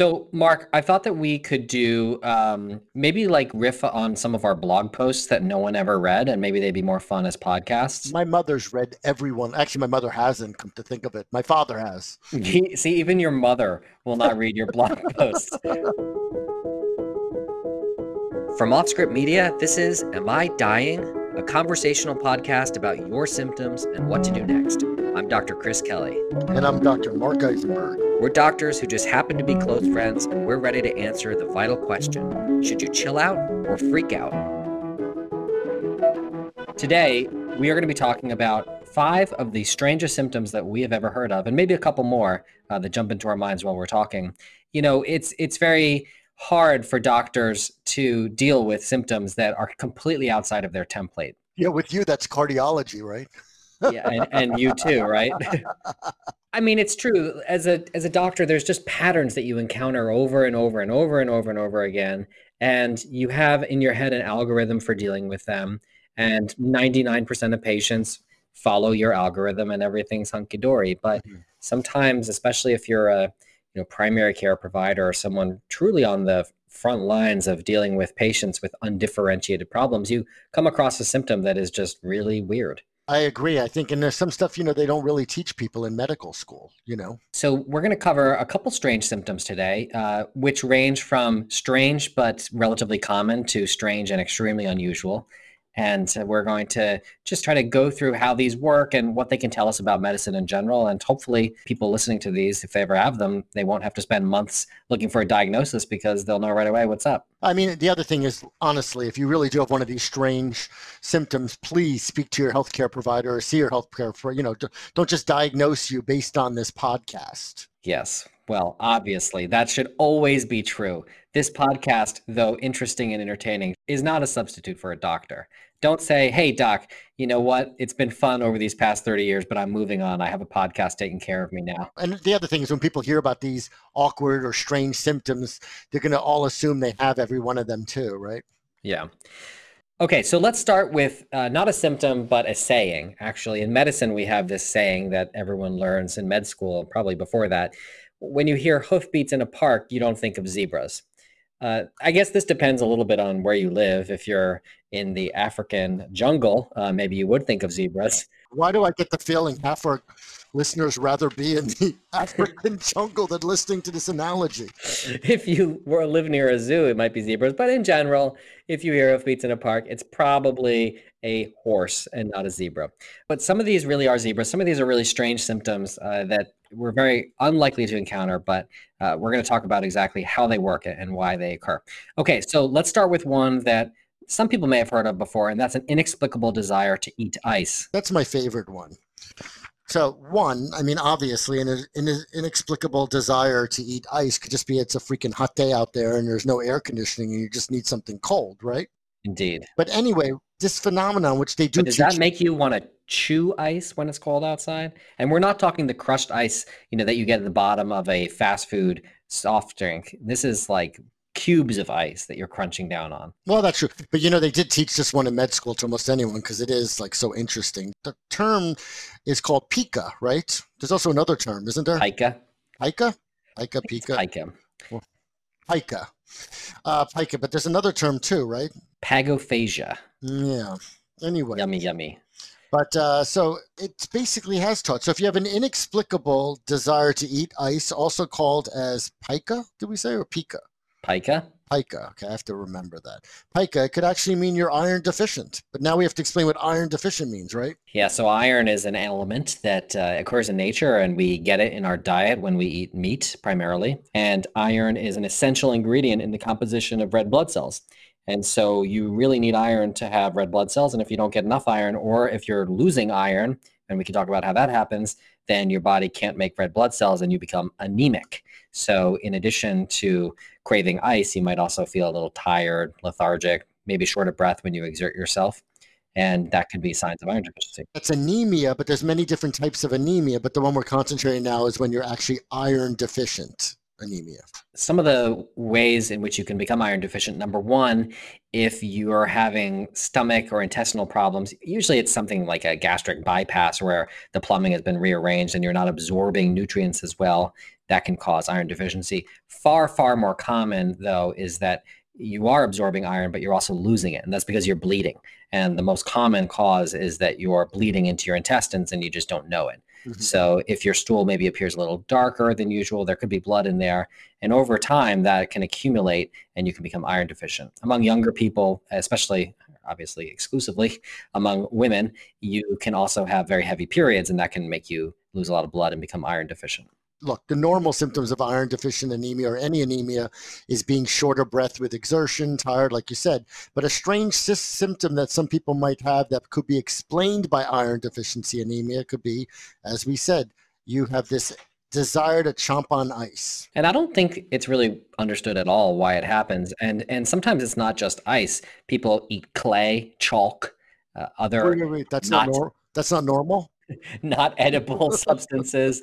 So, Mark, I thought that we could do um, maybe like riff on some of our blog posts that no one ever read, and maybe they'd be more fun as podcasts. My mother's read every one. Actually, my mother hasn't, come to think of it. My father has. See, even your mother will not read your blog posts. From Offscript Media, this is Am I Dying? A conversational podcast about your symptoms and what to do next. I'm Dr. Chris Kelly. And I'm Dr. Mark Eisenberg. We're doctors who just happen to be close friends, and we're ready to answer the vital question Should you chill out or freak out? Today, we are going to be talking about five of the strangest symptoms that we have ever heard of, and maybe a couple more uh, that jump into our minds while we're talking. You know, it's it's very hard for doctors to deal with symptoms that are completely outside of their template. Yeah, with you, that's cardiology, right? yeah, and, and you too, right? I mean, it's true. As a as a doctor, there's just patterns that you encounter over and over and over and over and over again, and you have in your head an algorithm for dealing with them. And 99% of patients follow your algorithm, and everything's hunky dory. But mm-hmm. sometimes, especially if you're a you know primary care provider or someone truly on the front lines of dealing with patients with undifferentiated problems, you come across a symptom that is just really weird. I agree. I think, and there's some stuff, you know, they don't really teach people in medical school, you know. So, we're going to cover a couple strange symptoms today, uh, which range from strange but relatively common to strange and extremely unusual. And we're going to just try to go through how these work and what they can tell us about medicine in general. And hopefully, people listening to these, if they ever have them, they won't have to spend months looking for a diagnosis because they'll know right away what's up. I mean, the other thing is, honestly, if you really do have one of these strange symptoms, please speak to your healthcare provider or see your healthcare for, you know, don't just diagnose you based on this podcast. Yes. Well, obviously, that should always be true. This podcast, though interesting and entertaining, is not a substitute for a doctor. Don't say, hey, doc, you know what? It's been fun over these past 30 years, but I'm moving on. I have a podcast taking care of me now. And the other thing is, when people hear about these awkward or strange symptoms, they're going to all assume they have every one of them too, right? Yeah. Okay, so let's start with uh, not a symptom, but a saying. Actually, in medicine, we have this saying that everyone learns in med school, probably before that. When you hear hoofbeats in a park, you don't think of zebras. Uh, I guess this depends a little bit on where you live. If you're in the African jungle, uh, maybe you would think of zebras. Why do I get the feeling half our listeners rather be in the African jungle than listening to this analogy? If you were live near a zoo, it might be zebras. But in general, if you hear of beats in a park, it's probably a horse and not a zebra. But some of these really are zebras. Some of these are really strange symptoms uh, that we're very unlikely to encounter, but uh, we're going to talk about exactly how they work and why they occur. Okay, so let's start with one that some people may have heard of before, and that's an inexplicable desire to eat ice. That's my favorite one. So, one, I mean, obviously, an, an inexplicable desire to eat ice could just be it's a freaking hot day out there and there's no air conditioning and you just need something cold, right? Indeed. But anyway, this phenomenon, which they do. But does that make you want to chew ice when it's cold outside? And we're not talking the crushed ice, you know, that you get at the bottom of a fast food soft drink. This is like cubes of ice that you're crunching down on. Well, that's true. But you know, they did teach this one in med school to almost anyone because it is like so interesting. The term is called pica, right? There's also another term, isn't there? Pica. Pica? Pica, pica. Pica. Well, pica. Uh, pica, but there's another term too, right? Pagophagia. Yeah. Anyway. Yummy, yummy. But uh, so it basically has taught. So if you have an inexplicable desire to eat ice, also called as pica, did we say, or pica? Pica? Pica. Okay, I have to remember that. Pica could actually mean you're iron deficient. But now we have to explain what iron deficient means, right? Yeah, so iron is an element that uh, occurs in nature and we get it in our diet when we eat meat primarily. And iron is an essential ingredient in the composition of red blood cells. And so you really need iron to have red blood cells. And if you don't get enough iron, or if you're losing iron, and we can talk about how that happens, then your body can't make red blood cells and you become anemic. So, in addition to craving ice, you might also feel a little tired, lethargic, maybe short of breath when you exert yourself. And that could be signs of iron deficiency. That's anemia, but there's many different types of anemia. But the one we're concentrating now is when you're actually iron deficient anemia. Some of the ways in which you can become iron deficient number one, if you are having stomach or intestinal problems, usually it's something like a gastric bypass where the plumbing has been rearranged and you're not absorbing nutrients as well. That can cause iron deficiency. Far, far more common, though, is that you are absorbing iron, but you're also losing it. And that's because you're bleeding. And the most common cause is that you're bleeding into your intestines and you just don't know it. Mm-hmm. So if your stool maybe appears a little darker than usual, there could be blood in there. And over time, that can accumulate and you can become iron deficient. Among younger people, especially obviously exclusively among women, you can also have very heavy periods and that can make you lose a lot of blood and become iron deficient look, the normal symptoms of iron deficient anemia or any anemia is being short of breath with exertion, tired, like you said. But a strange symptom that some people might have that could be explained by iron deficiency anemia could be, as we said, you have this desire to chomp on ice. And I don't think it's really understood at all why it happens. And and sometimes it's not just ice. People eat clay, chalk, uh, other. Wait, wait, wait. That's not, not nor- that's not normal. Not edible substances.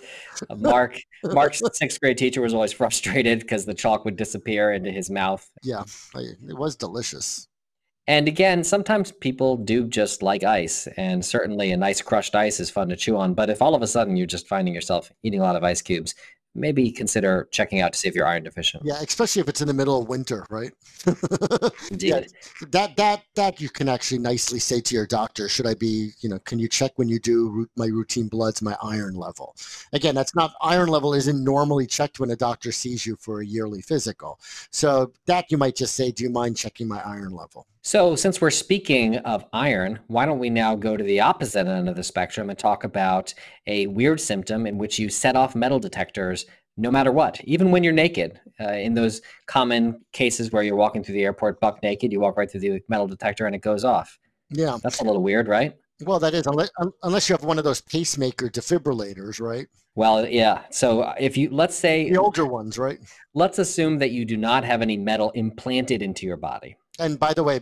Uh, Mark, Mark's sixth grade teacher was always frustrated because the chalk would disappear into his mouth. Yeah, it was delicious. And again, sometimes people do just like ice, and certainly a nice crushed ice is fun to chew on. But if all of a sudden you're just finding yourself eating a lot of ice cubes, maybe consider checking out to see if you're iron deficient. Yeah, especially if it's in the middle of winter, right? Indeed. Yeah, that that that you can actually nicely say to your doctor, should I be, you know, can you check when you do my routine bloods my iron level? Again, that's not iron level isn't normally checked when a doctor sees you for a yearly physical. So that you might just say, do you mind checking my iron level? So, since we're speaking of iron, why don't we now go to the opposite end of the spectrum and talk about a weird symptom in which you set off metal detectors no matter what, even when you're naked. Uh, in those common cases where you're walking through the airport buck naked, you walk right through the metal detector and it goes off. Yeah. That's a little weird, right? Well, that is, unless, unless you have one of those pacemaker defibrillators, right? Well, yeah. So if you, let's say the older ones, right? Let's assume that you do not have any metal implanted into your body. And by the way,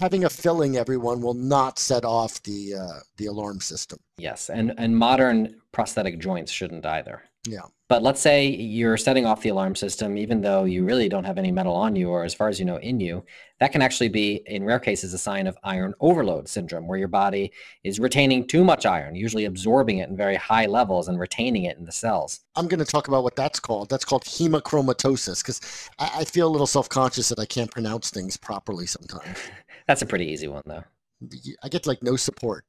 having a filling everyone will not set off the uh, the alarm system. Yes, and and modern prosthetic joints shouldn't either. Yeah. But let's say you're setting off the alarm system, even though you really don't have any metal on you, or as far as you know, in you. That can actually be, in rare cases, a sign of iron overload syndrome, where your body is retaining too much iron, usually absorbing it in very high levels and retaining it in the cells. I'm going to talk about what that's called. That's called hemochromatosis, because I, I feel a little self conscious that I can't pronounce things properly sometimes. that's a pretty easy one, though. I get like no support.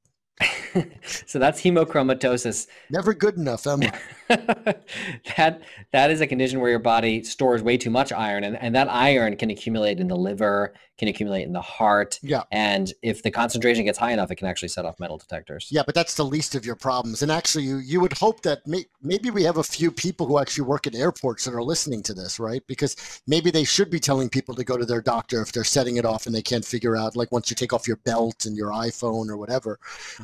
so that's hemochromatosis. Never good enough, Emma. that that is a condition where your body stores way too much iron, and, and that iron can accumulate in the liver, can accumulate in the heart. Yeah. And if the concentration gets high enough, it can actually set off metal detectors. Yeah, but that's the least of your problems. And actually, you you would hope that may, maybe we have a few people who actually work at airports that are listening to this, right? Because maybe they should be telling people to go to their doctor if they're setting it off and they can't figure out, like once you take off your belt and your iPhone or whatever.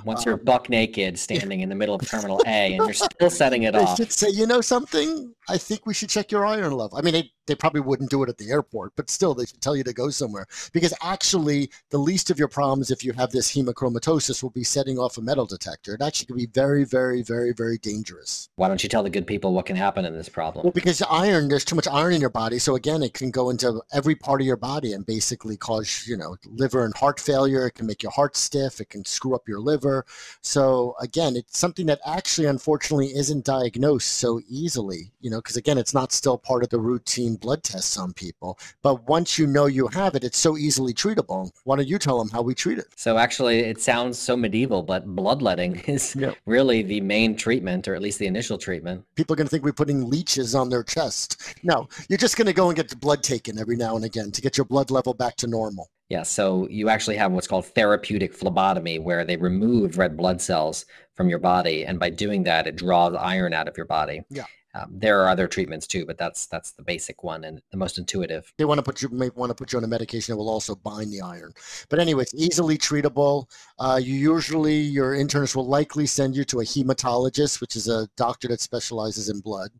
Once you're um, buck naked standing in the middle of Terminal A and you're still setting it off. They should say, you know something? I think we should check your iron level. I mean, they, they probably wouldn't do it at the airport, but still, they should tell you to go somewhere. Because actually, the least of your problems if you have this hemochromatosis will be setting off a metal detector. It actually can be very, very, very, very dangerous. Why don't you tell the good people what can happen in this problem? Well, because iron, there's too much iron in your body. So again, it can go into every part of your body and basically cause, you know, liver and heart failure. It can make your heart stiff. It can screw up your liver. So again, it's something that actually, unfortunately, isn't diagnosed so easily, you know, because again, it's not still part of the routine blood tests on people. But once you know you have it, it's so easily treatable. Why don't you tell them how we treat it? So actually, it sounds so medieval, but bloodletting is yep. really the main treatment, or at least the initial treatment. People are going to think we're putting leeches on their chest. No, you're just going to go and get the blood taken every now and again to get your blood level back to normal. Yeah, so you actually have what's called therapeutic phlebotomy, where they remove red blood cells from your body, and by doing that, it draws iron out of your body. Yeah. Um, there are other treatments too, but that's that's the basic one and the most intuitive. They want to put you may want to put you on a medication that will also bind the iron. But anyway, it's easily treatable. Uh, you usually your internist will likely send you to a hematologist, which is a doctor that specializes in blood.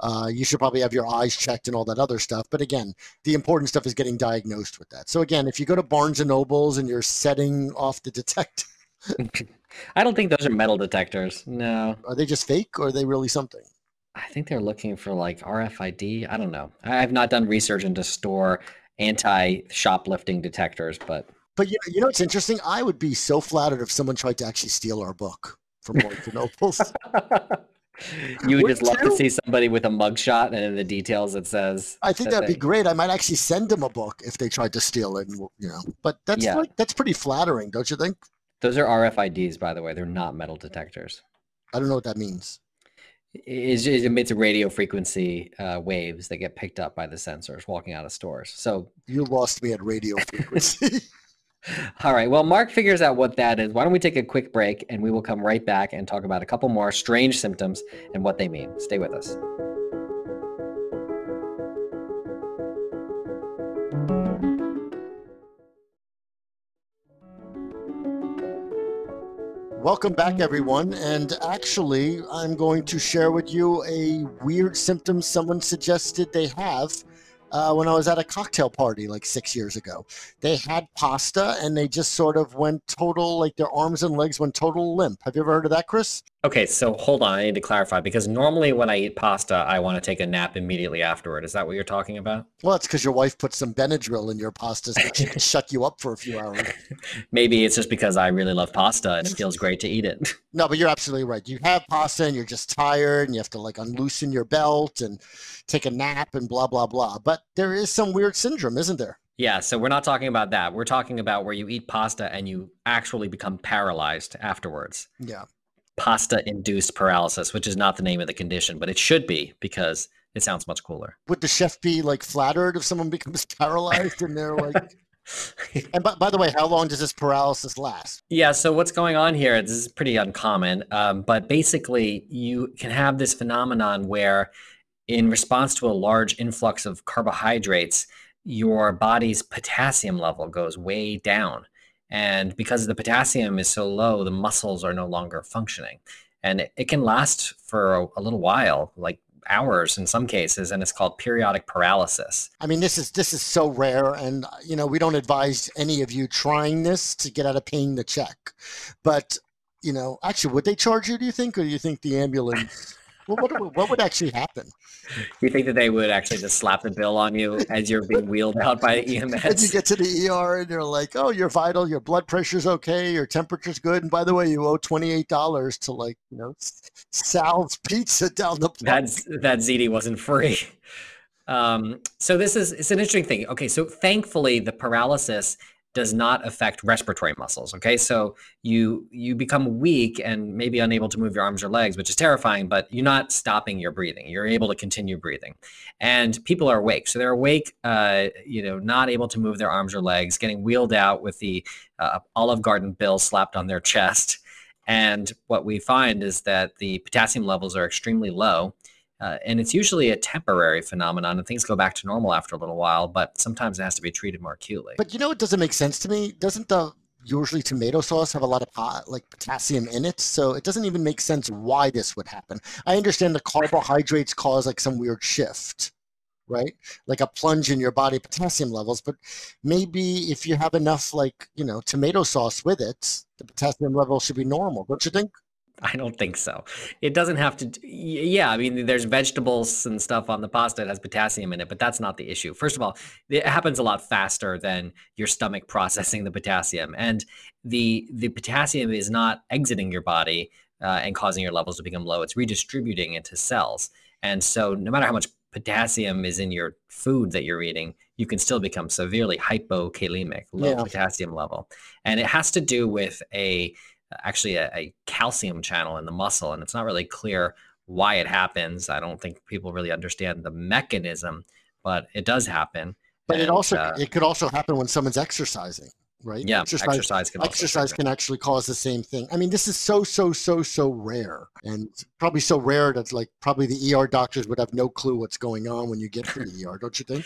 Uh, you should probably have your eyes checked and all that other stuff. But again, the important stuff is getting diagnosed with that. So again, if you go to Barnes and Nobles and you're setting off the detector, I don't think those are metal detectors. No. Are they just fake or are they really something? I think they're looking for like RFID. I don't know. I've not done research into store anti shoplifting detectors, but but you know, you know what's interesting? I would be so flattered if someone tried to actually steal our book from Barnes and Nobles. you would, would just love to see somebody with a mugshot and in the details it says. I think that would be great. I might actually send them a book if they tried to steal it. And, you know, but that's yeah. like, that's pretty flattering, don't you think? Those are RFIDs, by the way. They're not metal detectors. I don't know what that means. It, it emits radio frequency uh, waves that get picked up by the sensors walking out of stores. So you lost me at radio frequency. All right. Well, Mark figures out what that is. Why don't we take a quick break and we will come right back and talk about a couple more strange symptoms and what they mean. Stay with us. Welcome back, everyone. And actually, I'm going to share with you a weird symptom someone suggested they have uh, when I was at a cocktail party like six years ago. They had pasta and they just sort of went total, like their arms and legs went total limp. Have you ever heard of that, Chris? Okay, so hold on. I need to clarify because normally when I eat pasta, I want to take a nap immediately afterward. Is that what you're talking about? Well, it's because your wife put some Benadryl in your pasta so she can shut you up for a few hours. Maybe it's just because I really love pasta and it feels great to eat it. No, but you're absolutely right. You have pasta and you're just tired and you have to like unloosen your belt and take a nap and blah, blah, blah. But there is some weird syndrome, isn't there? Yeah, so we're not talking about that. We're talking about where you eat pasta and you actually become paralyzed afterwards. Yeah pasta induced paralysis, which is not the name of the condition, but it should be because it sounds much cooler. Would the chef be like flattered if someone becomes paralyzed and they're like and by, by, the way, how long does this paralysis last? Yeah, so what's going on here? This is pretty uncommon, um, but basically, you can have this phenomenon where, in response to a large influx of carbohydrates, your body's potassium level goes way down. And because the potassium is so low, the muscles are no longer functioning. And it, it can last for a, a little while, like hours in some cases and it's called periodic paralysis. I mean this is this is so rare and you know we don't advise any of you trying this to get out of paying the check. But you know actually would they charge you do you think? Or do you think the ambulance well, what, what would actually happen? You think that they would actually just slap the bill on you as you're being wheeled out by the EMS? And you get to the ER and they're like, "Oh, you're vital. Your blood pressure's okay. Your temperature's good. And by the way, you owe twenty eight dollars to like you know Sal's Pizza down the block." That's that ziti wasn't free. Um, so this is it's an interesting thing. Okay, so thankfully the paralysis does not affect respiratory muscles okay? So you you become weak and maybe unable to move your arms or legs which is terrifying but you're not stopping your breathing. You're able to continue breathing. And people are awake. So they're awake uh, you know not able to move their arms or legs getting wheeled out with the uh, olive garden bill slapped on their chest. And what we find is that the potassium levels are extremely low uh, and it's usually a temporary phenomenon, and things go back to normal after a little while. But sometimes it has to be treated more acutely. But you know, it doesn't make sense to me. Doesn't the usually tomato sauce have a lot of pot, like potassium in it? So it doesn't even make sense why this would happen. I understand the carbohydrates cause like some weird shift, right? Like a plunge in your body potassium levels. But maybe if you have enough, like you know, tomato sauce with it, the potassium level should be normal. Don't you think? I don't think so. It doesn't have to. Yeah, I mean, there's vegetables and stuff on the pasta that has potassium in it, but that's not the issue. First of all, it happens a lot faster than your stomach processing the potassium, and the the potassium is not exiting your body uh, and causing your levels to become low. It's redistributing into cells, and so no matter how much potassium is in your food that you're eating, you can still become severely hypokalemic, low yeah. potassium level, and it has to do with a actually a, a, calcium channel in the muscle, and it's not really clear why it happens. I don't think people really understand the mechanism, but it does happen. But and, it also uh, it could also happen when someone's exercising. right? Yeah, exercise, can exercise can actually cause the same thing. I mean, this is so so so so rare, and probably so rare that like probably the ER doctors would have no clue what's going on when you get to the ER, don't you think?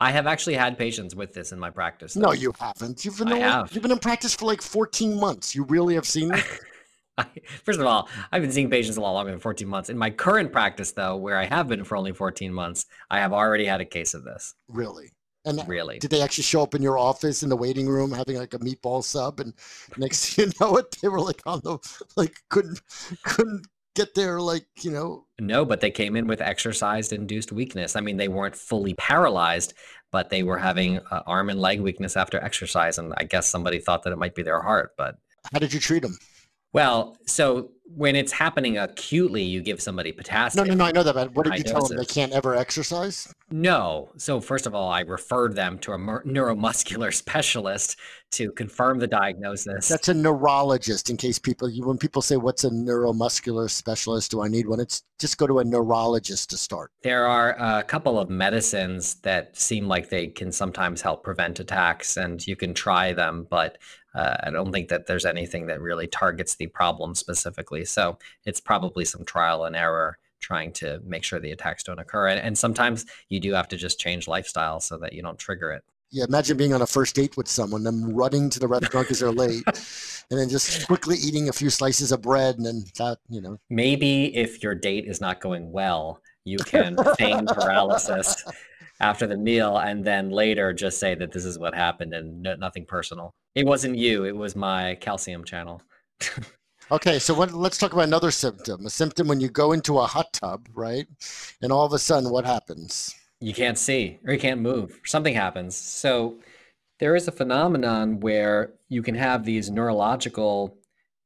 I have actually had patients with this in my practice. No, you haven't. You've been only- have. you've been in practice for like 14 months. You really have seen it? I- First of all, I've been seeing patients a lot longer than 14 months. In my current practice, though, where I have been for only 14 months, I have already had a case of this. really? And Really. did they actually show up in your office in the waiting room having like a meatball sub? And next thing you know it, they were like on the like couldn't couldn't get there like you know No, but they came in with exercise induced weakness. I mean, they weren't fully paralyzed, but they were having uh, arm and leg weakness after exercise. And I guess somebody thought that it might be their heart. But, how did you treat them? Well, so when it's happening acutely, you give somebody potassium. no, no, no, I know that, but what did you tell them? They can't ever exercise? No. So, first of all, I referred them to a neuromuscular specialist to confirm the diagnosis. That's a neurologist. In case people, when people say, "What's a neuromuscular specialist? Do I need one?" It's just go to a neurologist to start. There are a couple of medicines that seem like they can sometimes help prevent attacks, and you can try them, but uh, I don't think that there's anything that really targets the problem specifically. So it's probably some trial and error trying to make sure the attacks don't occur. And, and sometimes you do have to just change lifestyle so that you don't trigger it. Yeah, imagine being on a first date with someone, them running to the restaurant because they're late, and then just quickly eating a few slices of bread, and then that, you know, Maybe if your date is not going well, you can feign paralysis after the meal and then later just say that this is what happened and no, nothing personal. It wasn't you, it was my calcium channel. Okay, so what, let's talk about another symptom. A symptom when you go into a hot tub, right? And all of a sudden, what happens? You can't see or you can't move. Something happens. So there is a phenomenon where you can have these neurological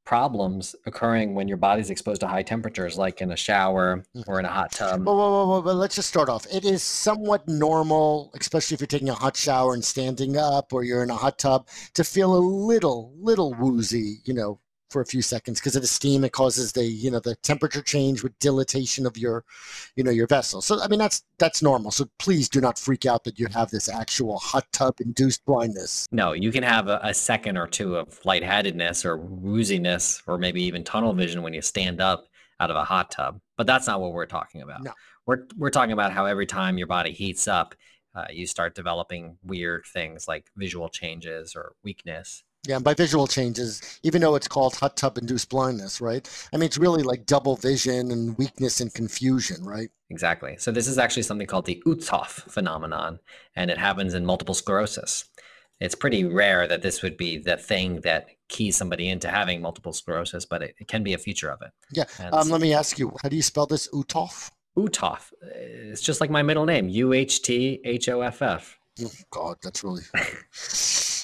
problems occurring when your body's exposed to high temperatures, like in a shower mm-hmm. or in a hot tub. Well, well, well, well, well, let's just start off. It is somewhat normal, especially if you're taking a hot shower and standing up, or you're in a hot tub, to feel a little, little woozy, you know, for a few seconds because of the steam. It causes the, you know, the temperature change with dilatation of your, you know, your vessel. So, I mean, that's that's normal. So please do not freak out that you have this actual hot tub induced blindness. No, you can have a, a second or two of lightheadedness or wooziness or maybe even tunnel vision when you stand up out of a hot tub. But that's not what we're talking about. No. We're, we're talking about how every time your body heats up, uh, you start developing weird things like visual changes or weakness. Yeah, and by visual changes, even though it's called hot tub induced blindness, right? I mean, it's really like double vision and weakness and confusion, right? Exactly. So this is actually something called the Uhthoff phenomenon, and it happens in multiple sclerosis. It's pretty rare that this would be the thing that keys somebody into having multiple sclerosis, but it, it can be a feature of it. Yeah. And Um, let me ask you, how do you spell this? Uhthoff? Uhthoff. It's just like my middle name, U H T H O F F. Oh, God, that's really.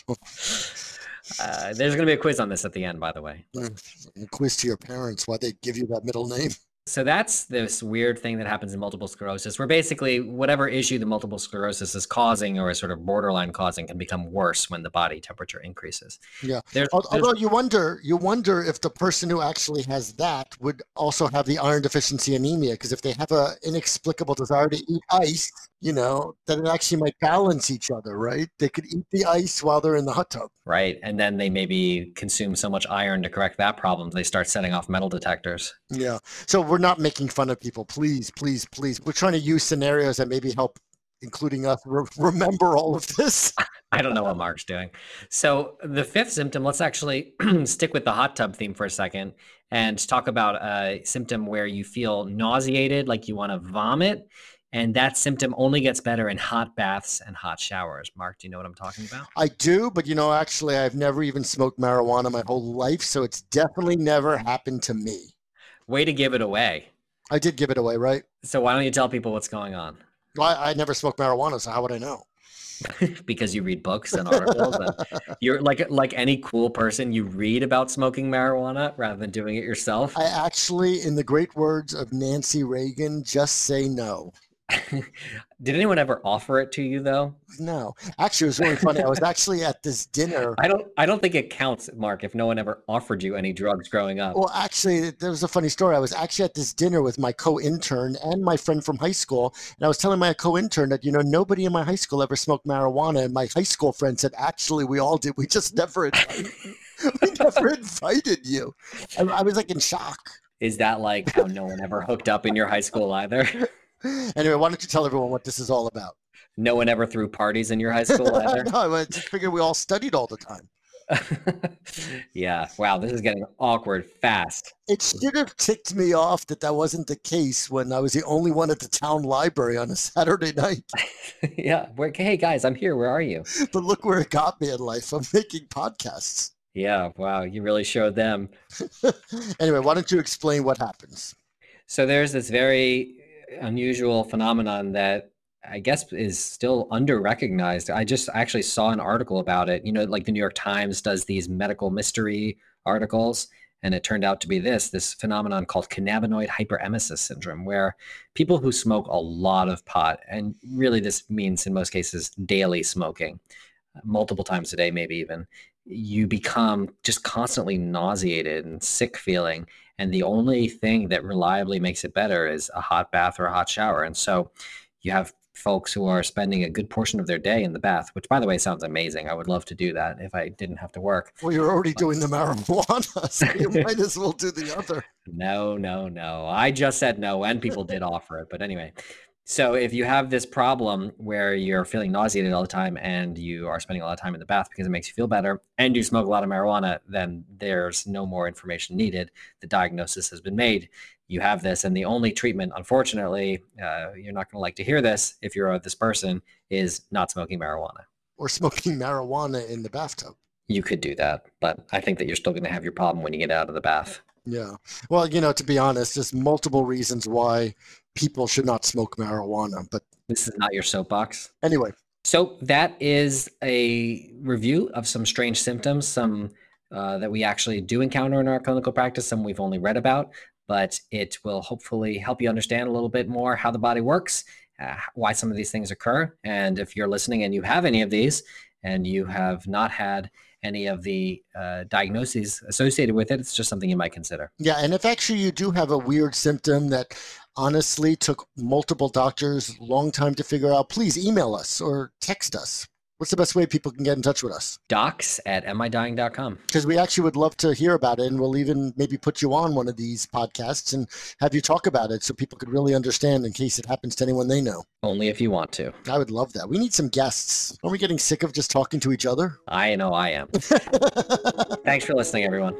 Uh, there's going to be a quiz on this at the end, by the way. A quiz to your parents why they give you that middle name. So that's this weird thing that happens in multiple sclerosis, where basically whatever issue the multiple sclerosis is causing or is sort of borderline causing can become worse when the body temperature increases. Yeah. There's, Al- there's- Although you wonder, you wonder if the person who actually has that would also have the iron deficiency anemia, because if they have an inexplicable desire to eat ice, you know, that it actually might balance each other, right? They could eat the ice while they're in the hot tub. right, and then they maybe consume so much iron to correct that problem, they start setting off metal detectors. Yeah. So we're not making fun of people. Please, please, please. We're trying to use scenarios that maybe help, including us, re- remember all of this. I don't know what Mark's doing. So the fifth symptom, let's actually stick with the hot tub theme for a second and talk about a symptom where you feel nauseated, like you want to vomit. And that symptom only gets better in hot baths and hot showers. Mark, do you know what I'm talking about? I do, but you know, actually, I've never even smoked marijuana my whole life, so it's definitely never happened to me. Way to give it away. I did give it away, right? So why don't you tell people what's going on? Well, I, I never smoked marijuana, so how would I know? because you read books and articles and you're like like any cool person you read about smoking marijuana rather than doing it yourself I actually, in the great words of Nancy Reagan, just say no. Did anyone ever offer it to you though? No, actually, it was really funny. I was actually at this dinner. I don't. I don't think it counts, Mark, if no one ever offered you any drugs growing up. Well, actually, there was a funny story. I was actually at this dinner with my co-intern and my friend from high school, and I was telling my co-intern that you know nobody in my high school ever smoked marijuana, and my high school friend said, "Actually, we all did. We just never, invited, we never invited you." I, I was like in shock. Is that like how no one ever hooked up in your high school either? anyway, why don't you tell everyone what this is all about? No one ever threw parties in your high school either. no, I just figured we all studied all the time. yeah. Wow. This is getting awkward fast. It should have ticked me off that that wasn't the case when I was the only one at the town library on a Saturday night. yeah. hey, guys, I'm here. Where are you? But look where it got me in life. I'm making podcasts. Yeah. Wow. You really showed them. anyway, why don't you explain what happens? So there's this very unusual phenomenon that I guess is still under recognized. I just actually saw an article about it. You know, like the New York Times does these medical mystery articles, and it turned out to be this this phenomenon called cannabinoid hyperemesis syndrome, where people who smoke a lot of pot, and really this means in most cases daily smoking, multiple times a day, maybe even, you become just constantly nauseated and sick feeling. And the only thing that reliably makes it better is a hot bath or a hot shower. And so you have folks who are spending a good portion of their day in the bath, which by the way sounds amazing. I would love to do that if I didn't have to work. Well, you're already doing the marijuana, so you might as well do the other. No, no, no. I just said no, and people did offer it. But anyway, so if you have this problem where you're feeling nauseated all the time and you are spending a lot of time in the bath because it makes you feel better and you smoke a lot of marijuana, then there's no more information needed. The diagnosis has been made. You have this, and the only treatment, unfortunately, uh, you're not going to like to hear this if you're this person, is not smoking marijuana or smoking marijuana in the bathtub. You could do that, but I think that you're still going to have your problem when you get out of the bath. Yeah. Well, you know, to be honest, there's multiple reasons why people should not smoke marijuana. But this is not your soapbox. Anyway. So that is a review of some strange symptoms, some uh, that we actually do encounter in our clinical practice, some we've only read about, but it will hopefully help you understand a little bit more how the body works, uh, why some of these things occur. And if you're listening and you have any of these and you have not had any of the uh, diagnoses associated with it, it's just something you might consider. Yeah, and if actually you do have a weird symptom that honestly took multiple doctors long time to figure out, please email us or text us. What's the best way people can get in touch with us? Docs at amidying.com. Because we actually would love to hear about it, and we'll even maybe put you on one of these podcasts and have you talk about it so people could really understand in case it happens to anyone they know. Only if you want to. I would love that. We need some guests. Are we getting sick of just talking to each other? I know I am. Thanks for listening, everyone.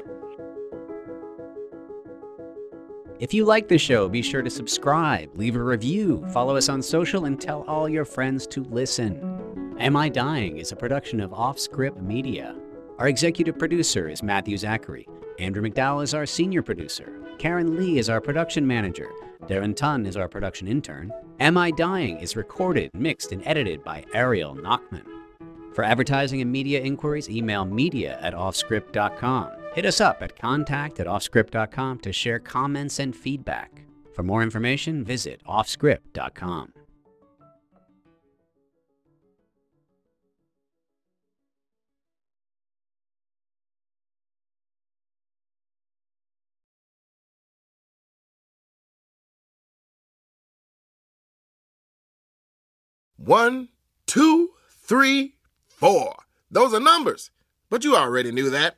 If you like the show, be sure to subscribe, leave a review, follow us on social, and tell all your friends to listen. Am I Dying is a production of Offscript Media. Our executive producer is Matthew Zachary. Andrew McDowell is our senior producer. Karen Lee is our production manager. Darren Tunn is our production intern. Am I Dying is recorded, mixed, and edited by Ariel Nachman. For advertising and media inquiries, email media at offscript.com. Hit us up at contact at offscript.com to share comments and feedback. For more information, visit offscript.com. One, two, three, four. Those are numbers, but you already knew that.